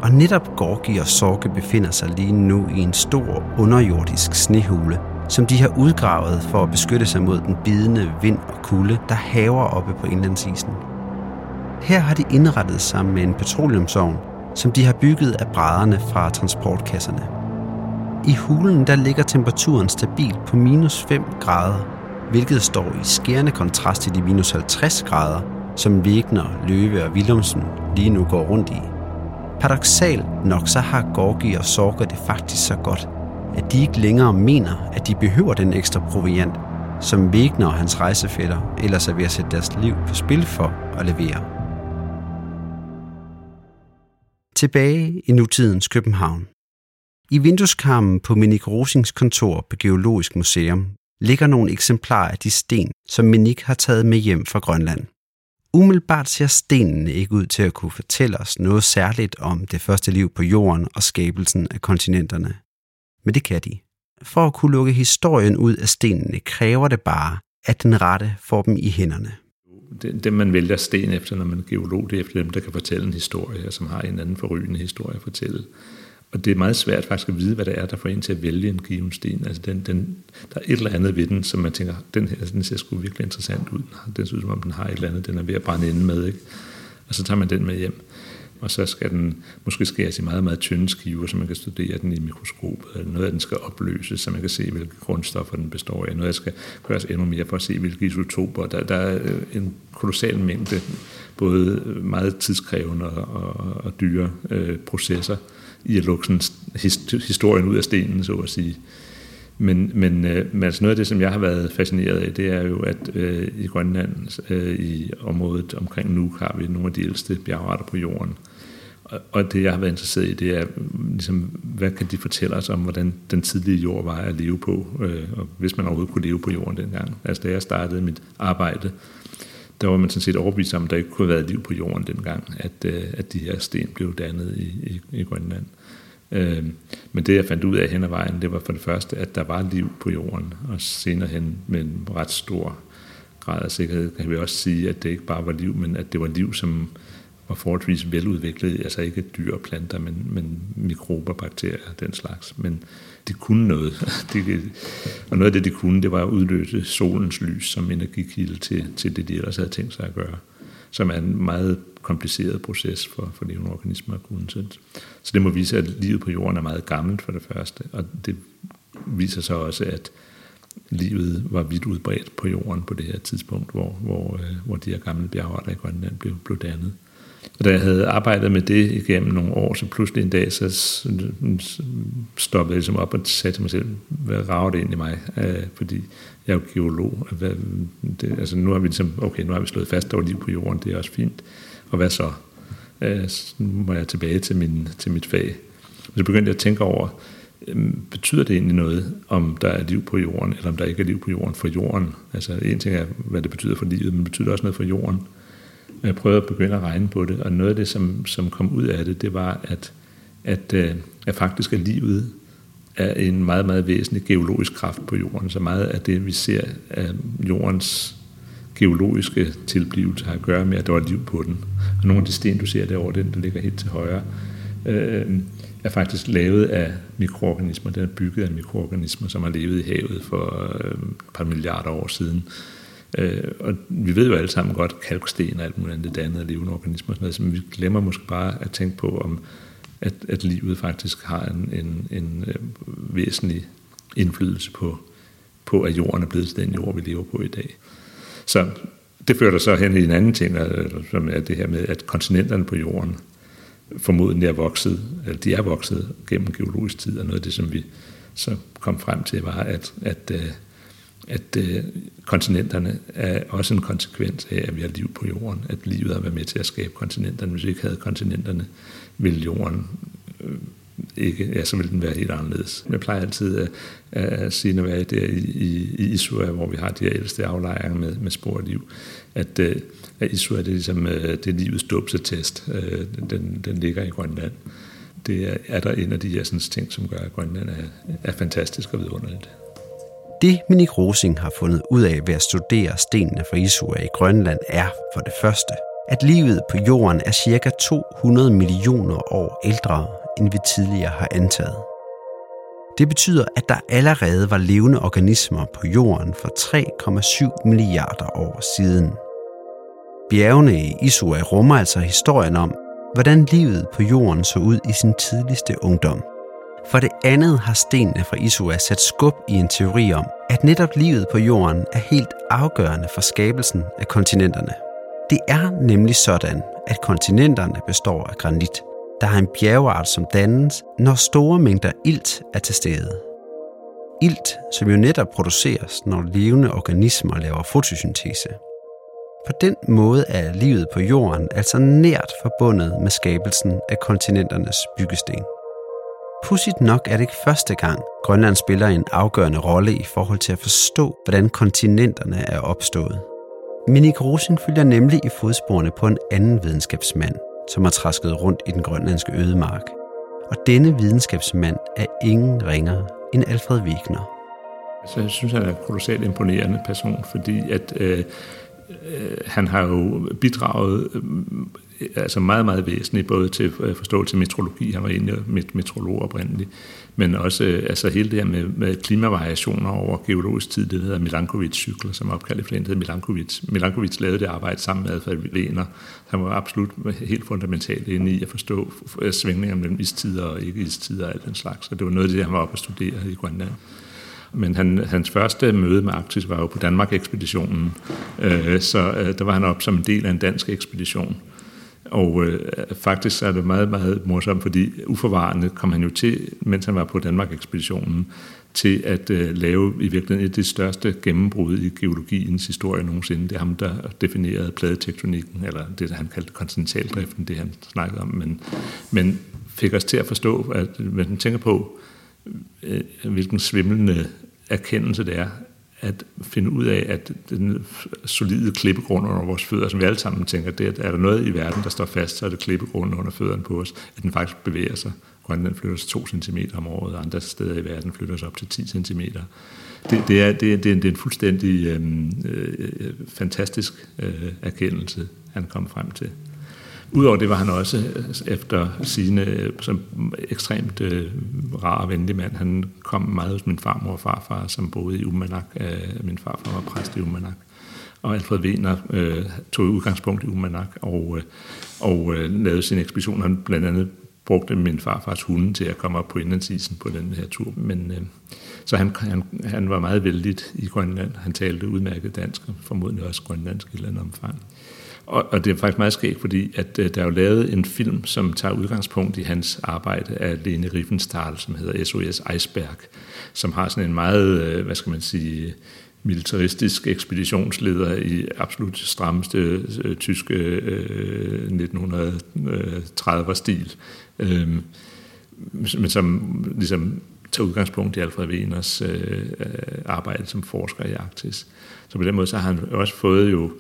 Og netop Gorgi og Sorge befinder sig lige nu i en stor underjordisk snehule, som de har udgravet for at beskytte sig mod den bidende vind og kulde, der haver oppe på indlandsisen. Her har de indrettet sig med en petroleumsovn, som de har bygget af brædderne fra transportkasserne. I hulen der ligger temperaturen stabil på minus 5 grader, hvilket står i skærende kontrast til de minus 50 grader, som Wegner, Løve og Willumsen lige nu går rundt i. Paradoxalt nok så har Gorgi og Sorger det faktisk så godt, at de ikke længere mener, at de behøver den ekstra proviant, som Wegner og hans rejsefælder ellers er ved at sætte deres liv på spil for at levere. Tilbage i nutidens København. I vindueskarmen på Minik Rosings kontor på Geologisk Museum ligger nogle eksemplarer af de sten, som Minik har taget med hjem fra Grønland. Umiddelbart ser stenene ikke ud til at kunne fortælle os noget særligt om det første liv på jorden og skabelsen af kontinenterne. Men det kan de. For at kunne lukke historien ud af stenene kræver det bare, at den rette får dem i hænderne. Det, det man vælger sten efter, når man er geolog, det er efter dem, der kan fortælle en historie, som har en anden forrygende historie at fortælle. Og det er meget svært faktisk at vide, hvad det er, der får en til at vælge en given sten. Altså den, den, der er et eller andet ved den, som man tænker, den her den ser sgu virkelig interessant ud. Den ser ud, som om den har et eller andet, den er ved at brænde inde med. Ikke? Og så tager man den med hjem. Og så skal den måske skæres i meget, meget tynde skiver, så man kan studere den i mikroskopet. Noget af den skal opløses, så man kan se, hvilke grundstoffer den består af. Noget af skal gøres endnu mere for at se, hvilke isotoper. Der, der er øh, en kolossal mængde, både meget tidskrævende og, og, og dyre øh, processer, i at lukke sådan historien ud af stenen, så at sige. Men, men, øh, men altså noget af det, som jeg har været fascineret af, det er jo, at øh, i Grønland, øh, i området omkring Nuuk, har vi nogle af de ældste bjergarter på jorden. Og, og det, jeg har været interesseret i, det er, ligesom, hvad kan de fortælle os om, hvordan den tidlige jord var at leve på, øh, og hvis man overhovedet kunne leve på jorden dengang. Altså, da jeg startede mit arbejde, der var man sådan set overbevist om, at der ikke kunne have været liv på jorden dengang, at, øh, at de her sten blev dannet i, i, i Grønland. Øh, men det jeg fandt ud af hen ad vejen, det var for det første, at der var liv på jorden, og senere hen med en ret stor grad af sikkerhed kan vi også sige, at det ikke bare var liv, men at det var liv, som var forholdsvis veludviklet, altså ikke dyr og planter, men, men mikrober, bakterier, den slags. Men de kunne noget. De, og noget af det, det kunne, det var at udløse solens lys som energikilde til, til det, de ellers havde tænkt sig at gøre. Som er en meget kompliceret proces for, for levende organismer at kunne. Så, så det må vise, at livet på jorden er meget gammelt for det første. Og det viser så også, at livet var vidt udbredt på jorden på det her tidspunkt, hvor, hvor, øh, hvor de her gamle bjergarter i Grønland blev, blev dannet. Og da jeg havde arbejdet med det igennem nogle år, så pludselig en dag, så stoppede jeg ligesom op og sagde til mig selv, hvad rager det ind i mig? Øh, fordi jeg er jo geolog. Hvad, det, altså nu har vi ligesom, okay, nu har vi slået fast, der var liv på jorden, det er også fint. Og hvad så? Øh, så nu må jeg tilbage til, min, til mit fag. Og så begyndte jeg at tænke over, øhm, betyder det egentlig noget, om der er liv på jorden, eller om der ikke er liv på jorden for jorden? Altså en ting er, hvad det betyder for livet, men betyder det også noget for jorden? Jeg prøvede at begynde at regne på det, og noget af det, som, som kom ud af det, det var, at, at, øh, at faktisk er livet er en meget, meget væsentlig geologisk kraft på jorden. Så meget af det, vi ser af jordens geologiske tilblivelse har at gøre med, at der var liv på den. Og nogle af de sten, du ser derovre, den der ligger helt til højre, øh, er faktisk lavet af mikroorganismer. Den er bygget af mikroorganismer, som har levet i havet for øh, et par milliarder år siden. Øh, Øh, og vi ved jo alle sammen godt, kalksten og alt muligt andet dannet af levende organismer, sådan noget, så vi glemmer måske bare at tænke på, om at, at livet faktisk har en, en, en øh, væsentlig indflydelse på, på, at jorden er blevet til den jord, vi lever på i dag. Så det fører så hen i en anden ting, øh, som er det her med, at kontinenterne på jorden formodentlig er vokset, eller de er vokset gennem geologisk tid, og noget af det, som vi så kom frem til, var, at, at, øh, at, øh, kontinenterne er også en konsekvens af, at vi har liv på jorden, at livet har været med til at skabe kontinenterne. Hvis vi ikke havde kontinenterne, ville jorden øh, ikke, ja, så ville den være helt anderledes. Jeg plejer altid at, at sige, når vi er der i, i, i Isua, hvor vi har de her ældste aflejringer med, med spor af liv, at, øh, at Isua det er ligesom øh, det er livets dåbsetest. Øh, den, den ligger i Grønland. Det er, er der en af de her sådan, ting, som gør, at Grønland er, er fantastisk og vidunderligt. Det Minik Rosing har fundet ud af ved at studere stenene fra Isua i Grønland er for det første, at livet på jorden er ca. 200 millioner år ældre, end vi tidligere har antaget. Det betyder, at der allerede var levende organismer på jorden for 3,7 milliarder år siden. Bjergene i Isua rummer altså historien om, hvordan livet på jorden så ud i sin tidligste ungdom. For det andet har stenene fra Isua sat skub i en teori om, at netop livet på jorden er helt afgørende for skabelsen af kontinenterne. Det er nemlig sådan, at kontinenterne består af granit. Der er en bjergeart, som dannes, når store mængder ilt er til stede. Ilt, som jo netop produceres, når levende organismer laver fotosyntese. På den måde er livet på jorden altså nært forbundet med skabelsen af kontinenternes byggesten. Pudsigt nok er det ikke første gang, Grønland spiller en afgørende rolle i forhold til at forstå, hvordan kontinenterne er opstået. Minik Rosing følger nemlig i fodsporene på en anden videnskabsmand, som har træsket rundt i den grønlandske ødemark. Og denne videnskabsmand er ingen ringer end Alfred Wegener. Altså, jeg synes, han er en kolossalt imponerende person, fordi at øh, øh, Øh, han har jo bidraget øh, altså meget, meget væsentligt, både til øh, forståelse af metrologi, han var egentlig metrolog oprindeligt, men også altså hele det her med, med klimavariationer over geologisk tid, det hedder Milankovic-cykler, som er opkaldt efter en, der Milankovic. Milankovic lavede det arbejde sammen med Alfred Wegener. Han var absolut helt fundamentalt inde i at forstå svingninger mellem istider og ikke-istider og alt den slags, så det var noget af det, han var oppe at studere i Grønland. Men han, hans første møde med Arktis var jo på Danmark-ekspeditionen, øh, så øh, der var han op som en del af en dansk ekspedition. Og øh, faktisk er det meget, meget morsomt, fordi uforvarende kom han jo til, mens han var på Danmark-ekspeditionen, til at øh, lave i virkeligheden et af de største gennembrud i geologiens historie nogensinde. Det er ham, der definerede pladetektonikken, eller det, han kaldte kontinentaldriften, det han snakkede om, men, men fik os til at forstå, at hvis man tænker på, øh, Øh, hvilken svimlende erkendelse det er, at finde ud af, at den solide klippegrund under vores fødder, som vi alle sammen tænker, det er, er der noget i verden, der står fast, så er det klippegrunden under fødderne på os, at den faktisk bevæger sig. Grønland flytter sig 2 cm om året, og andre steder i verden flytter sig op til 10 cm. Det, det, er, det, er, det er en fuldstændig øhm, øh, øh, fantastisk øh, erkendelse, han kom frem til. Udover det var han også øh, efter sine øh, som ekstremt øh, rar og venlig mand. Han kom meget hos min farmor og farfar, som boede i Umanak. Øh, min farfar var præst i Umanak. Og Alfred Wiener øh, tog udgangspunkt i Umanak og, øh, og øh, lavede sin ekspedition. Han blandt andet brugte min farfars hunde til at komme op på indlandsisen på den her tur. Men, øh, så han, han, han var meget vældig i Grønland. Han talte udmærket dansk, og formodentlig også grønlandsk i et eller andet omfang. Og, og det er faktisk meget skægt, fordi at, øh, der er jo lavet en film, som tager udgangspunkt i hans arbejde af Lene Riefenstahl, som hedder SOS Iceberg, som har sådan en meget, øh, hvad skal man sige, militaristisk ekspeditionsleder i absolut strammeste øh, tyske øh, 1930'er-stil, øh, men som ligesom tager udgangspunkt i Alfred Wieners øh, øh, arbejde som forsker i Arktis. Så på den måde så har han også fået jo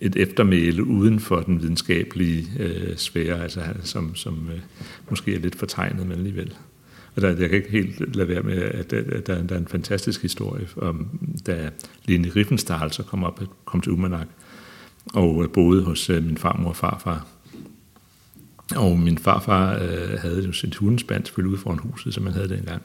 et eftermæle uden for den videnskabelige øh, sfære, altså, øh, som, som øh, måske er lidt fortegnet, men alligevel. Og der, jeg kan ikke helt lade være med, at, at der, der er en fantastisk historie om, da Lene Riffenstahl så kom, op, kom til Umanak og øh, boede hos øh, min farmor og farfar. Og min farfar øh, havde jo sit hundespand selvfølgelig ude foran huset, som man havde dengang.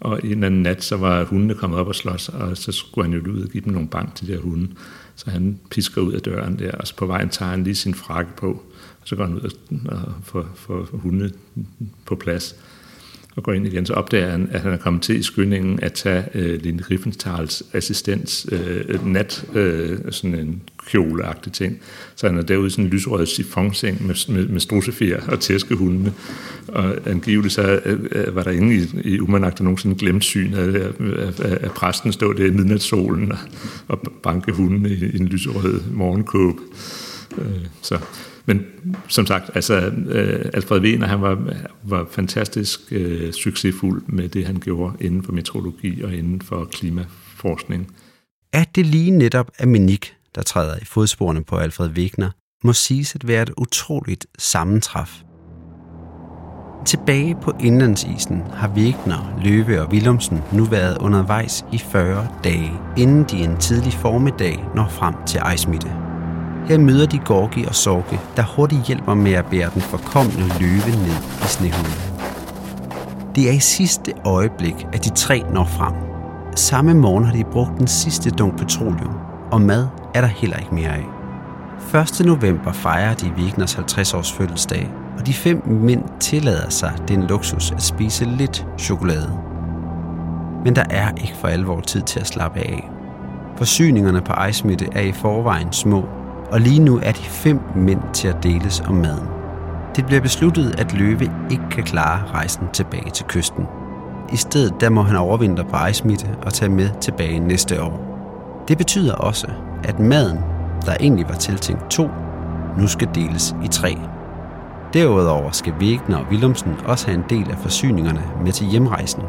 Og en eller anden nat, så var hundene kommet op og slås, og så skulle han jo ud og give dem nogle bank til de her hunde. Så han pisker ud af døren der, og så på vejen tager han lige sin frakke på, og så går han ud og får, får hunde på plads og går ind igen, så opdager han, at han er kommet til i skyndingen at tage øh, Line Riefenstahls assistens øh, nat, øh, sådan en kjoleagtig ting. Så han er derude i sådan en lysrød sifonseng med, med, med strusefjer og tæskehundene. Og angiveligt så øh, var der inde i, i Umanak, der nogensinde glemt syn af, af, af, af præsten stå der i midnatssolen og, og banke hundene i, i en lyserød morgenkåb. Øh, så men som sagt, altså øh, Alfred Wiener, han var, var fantastisk øh, succesfuld med det, han gjorde inden for meteorologi og inden for klimaforskning. Er det lige netop Aminik, der træder i fodsporene på Alfred Wegener, må siges at være et utroligt sammentræf. Tilbage på indlandsisen har Wegener, Løve og Willumsen nu været undervejs i 40 dage, inden de en tidlig formiddag når frem til Ejsmitte. Her møder de Gorgi og Sorge, der hurtigt hjælper med at bære den forkomne løve ned i snehulen. Det er i sidste øjeblik, at de tre når frem. Samme morgen har de brugt den sidste dunk petroleum, og mad er der heller ikke mere af. 1. november fejrer de Wegners 50-års fødselsdag, og de fem mænd tillader sig den luksus at spise lidt chokolade. Men der er ikke for alvor tid til at slappe af. Forsyningerne på Ejsmitte er i forvejen små, og lige nu er de fem mænd til at deles om maden. Det bliver besluttet, at Løve ikke kan klare rejsen tilbage til kysten. I stedet der må han overvintre på Ejsmitte og tage med tilbage næste år. Det betyder også, at maden, der egentlig var tiltænkt to, nu skal deles i tre. Derudover skal Wegner og Willumsen også have en del af forsyningerne med til hjemrejsen.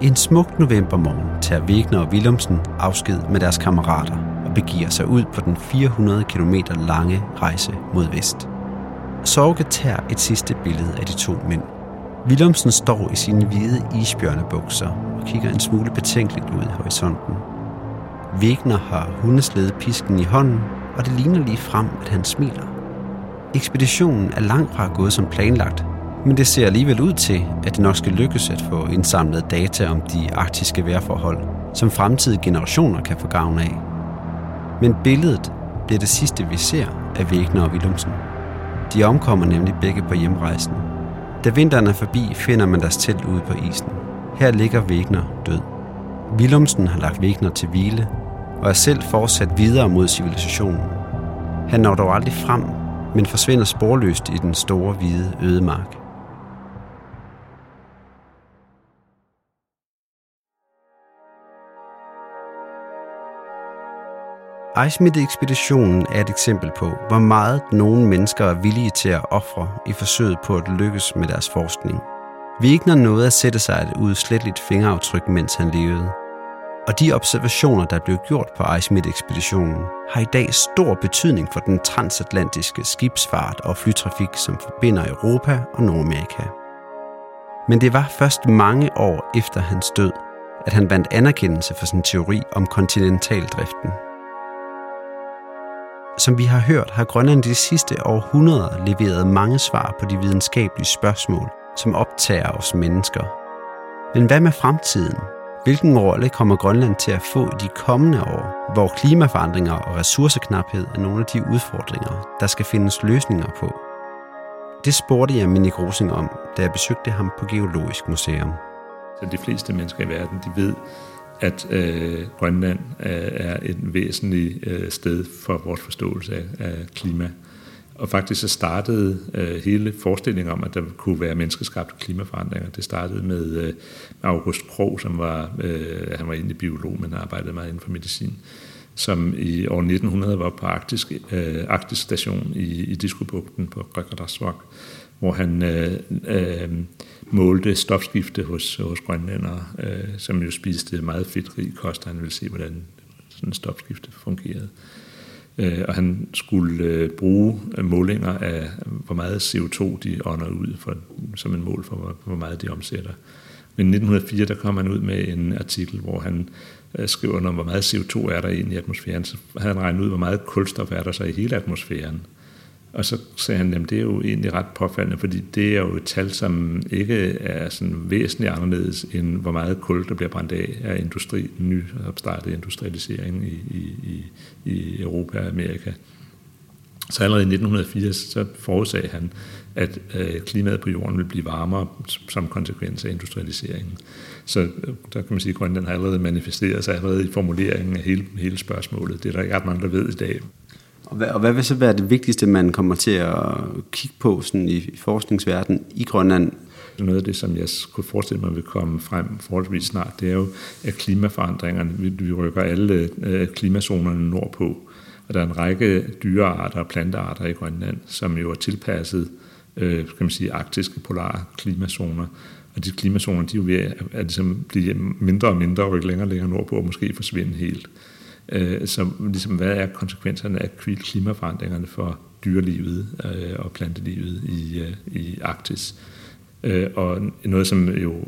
En smuk novembermorgen tager Wegner og Willumsen afsked med deres kammerater begiver sig ud på den 400 km lange rejse mod vest. Sorge tager et sidste billede af de to mænd. Willumsen står i sine hvide isbjørnebukser og kigger en smule betænkeligt ud i horisonten. Wegner har hundeslæde pisken i hånden, og det ligner lige frem, at han smiler. Ekspeditionen er langt fra gået som planlagt, men det ser alligevel ud til, at det nok skal lykkes at få indsamlet data om de arktiske vejrforhold, som fremtidige generationer kan få gavn af. Men billedet bliver det sidste, vi ser af Wegner og Willumsen. De omkommer nemlig begge på hjemrejsen. Da vinteren er forbi, finder man deres telt ude på isen. Her ligger Wegner død. Willumsen har lagt Wegner til hvile, og er selv fortsat videre mod civilisationen. Han når dog aldrig frem, men forsvinder sporløst i den store hvide ødemark. Ejsmitte-ekspeditionen er et eksempel på, hvor meget nogle mennesker er villige til at ofre i forsøget på at lykkes med deres forskning. Wegner nåede at sætte sig et udsletteligt fingeraftryk, mens han levede. Og de observationer, der blev gjort på Ejsmitte-ekspeditionen, har i dag stor betydning for den transatlantiske skibsfart og flytrafik, som forbinder Europa og Nordamerika. Men det var først mange år efter hans død, at han vandt anerkendelse for sin teori om kontinentaldriften – som vi har hørt, har Grønland de sidste århundreder leveret mange svar på de videnskabelige spørgsmål, som optager os mennesker. Men hvad med fremtiden? Hvilken rolle kommer Grønland til at få i de kommende år, hvor klimaforandringer og ressourceknaphed er nogle af de udfordringer, der skal findes løsninger på? Det spurgte jeg Minik Rosing om, da jeg besøgte ham på Geologisk Museum. Så de fleste mennesker i verden, de ved, at øh, Grønland øh, er et væsentligt øh, sted for vores forståelse af, af klima. Og faktisk så startede øh, hele forestillingen om, at der kunne være menneskeskabte klimaforandringer. Det startede med øh, August Krog, som var, øh, han var egentlig biolog, men arbejdede meget inden for medicin, som i år 1900 var på arktisk, øh, arktisk station i, i Diskobugten på Røkkerdasvok, hvor han øh, øh, målte stofskifte hos, hos grønlændere, øh, som jo spiste meget fedtrig kost, han ville se, hvordan sådan stofskifte fungerede. Øh, og han skulle øh, bruge målinger af, hvor meget CO2 de ånder ud, for, som en mål for, hvor, hvor meget de omsætter. Men i 1904, der kom han ud med en artikel, hvor han øh, skriver om, hvor meget CO2 er der i atmosfæren. Så havde han regnet ud, hvor meget kulstof er der så i hele atmosfæren. Og så sagde han, at det er jo egentlig ret påfaldende, fordi det er jo et tal, som ikke er sådan væsentligt anderledes end hvor meget kul, der bliver brændt af af industri, ny opstartet industrialisering i, i, i Europa og Amerika. Så allerede i 1980 så forudsagde han, at øh, klimaet på jorden vil blive varmere som konsekvens af industrialiseringen. Så øh, der kan man sige, at Grønland har allerede manifesteret sig allerede i formuleringen af hele, hele spørgsmålet. Det er der ikke ret mange, der ved i dag. Og hvad, og hvad vil så være det vigtigste, man kommer til at kigge på sådan i, forskningsverdenen i Grønland? Noget af det, som jeg kunne forestille mig vil komme frem forholdsvis snart, det er jo, at klimaforandringerne, vi, vi rykker alle øh, klimazonerne nordpå, og der er en række dyrearter og plantearter i Grønland, som jo er tilpasset øh, kan man sige, arktiske polare klimazoner. Og de klimazoner, de er jo ved at, at ligesom blive mindre og mindre og rykke længere og længere nordpå og måske forsvinde helt. Øh, så ligesom, hvad er konsekvenserne af klimaforandringerne for dyrelivet øh, og plantelivet i, øh, i Arktis? Øh, og noget, som jo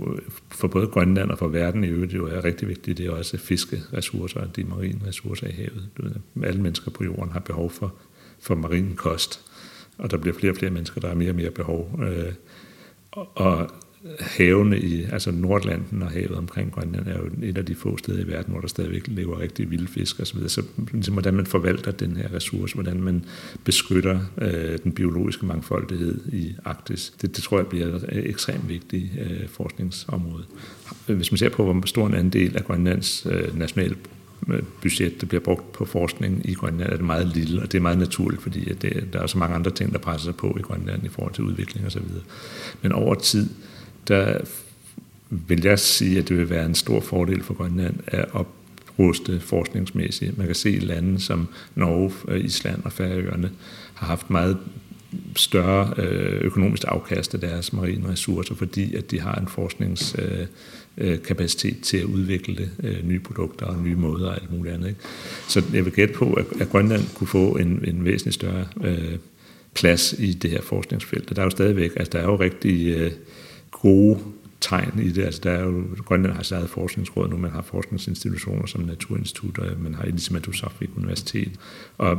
for både Grønland og for verden i øvrigt jo er rigtig vigtigt, det er også fiskeressourcer, de marine ressourcer i havet. Du ved, alle mennesker på jorden har behov for, for marin kost, og der bliver flere og flere mennesker, der har mere og mere behov. Øh, og havene i, altså Nordlanden og havet omkring Grønland er jo et af de få steder i verden, hvor der stadigvæk lever rigtig vilde fisk osv. Så, så ligesom, hvordan man forvalter den her ressource, hvordan man beskytter øh, den biologiske mangfoldighed i Arktis, det, det tror jeg bliver et øh, ekstremt vigtigt øh, forskningsområde. Hvis man ser på, hvor stor en andel af Grønlands øh, nationale øh, budget, der bliver brugt på forskning i Grønland, er det meget lille, og det er meget naturligt, fordi at det, der er så mange andre ting, der presser sig på i Grønland i forhold til udvikling osv. Men over tid, der vil jeg sige, at det vil være en stor fordel for Grønland at opruste forskningsmæssigt. Man kan se lande som Norge, øh, Island og Færøerne har haft meget større øh, økonomisk afkast af deres marine ressourcer, fordi at de har en forskningskapacitet øh, til at udvikle nye produkter og nye måder og alt muligt andet. Ikke? Så jeg vil gætte på, at Grønland kunne få en, en væsentlig større plads i det her forskningsfelt. Der er jo stadigvæk, altså der er jo rigtig gode tegn i det. Altså, der er jo, Grønland har sit eget forskningsråd nu, man har forskningsinstitutioner som Naturinstitut, og man har Elisabeth Universitet. Og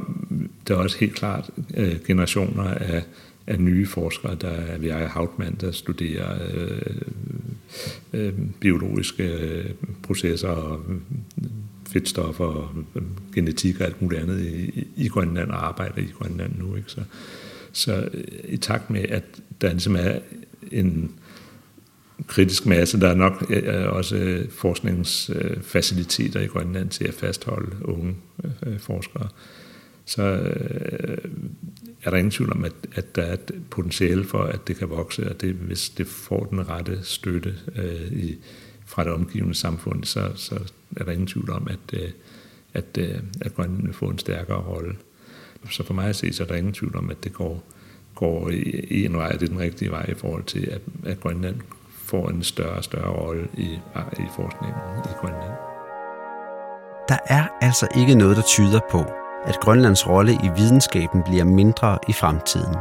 der er også helt klart øh, generationer af, af nye forskere, der er ved Hautmann, der studerer øh, øh, biologiske øh, processer og øh, fedtstoffer og øh, genetik og alt muligt andet i, i Grønland og arbejder i Grønland nu. Ikke? Så, så øh, i takt med, at der ligesom er en kritisk masse. Der er nok øh, øh også øh, forskningsfaciliteter i Grønland til at fastholde unge øh, øh forskere. Så er der ingen tvivl om, at, at der er et potentiale for, at det kan vokse, og det, hvis det får den rette støtte øh, i, fra det omgivende samfund, så, så er der ingen tvivl om, at, at, at Grønland vil få en stærkere rolle. Så for mig at se, så er der ingen tvivl om, at det går, går i, i en vej, det er den rigtige vej i forhold til, at, at Grønland får en større og større rolle i, i forskningen i Grønland. Der er altså ikke noget, der tyder på, at Grønlands rolle i videnskaben bliver mindre i fremtiden.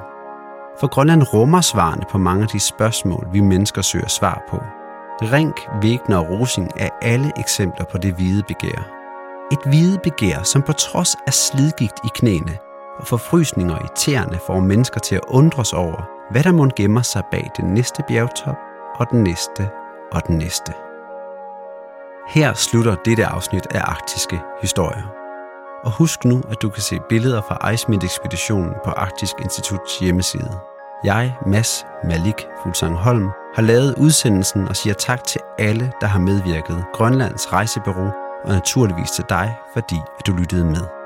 For Grønland rummer svarene på mange af de spørgsmål, vi mennesker søger svar på. Rink, Wegner og Rosing er alle eksempler på det hvide begær. Et hvide begær, som på trods af slidgigt i knæene og forfrysninger i tæerne får mennesker til at undres over, hvad der må gemmer sig bag den næste bjergtop og den næste og den næste. Her slutter dette afsnit af Arktiske Historier. Og husk nu, at du kan se billeder fra Iceman-ekspeditionen på Arktisk Instituts hjemmeside. Jeg, Mads Malik Fuglsang Holm, har lavet udsendelsen og siger tak til alle, der har medvirket. Grønlands Rejsebureau og naturligvis til dig, fordi du lyttede med.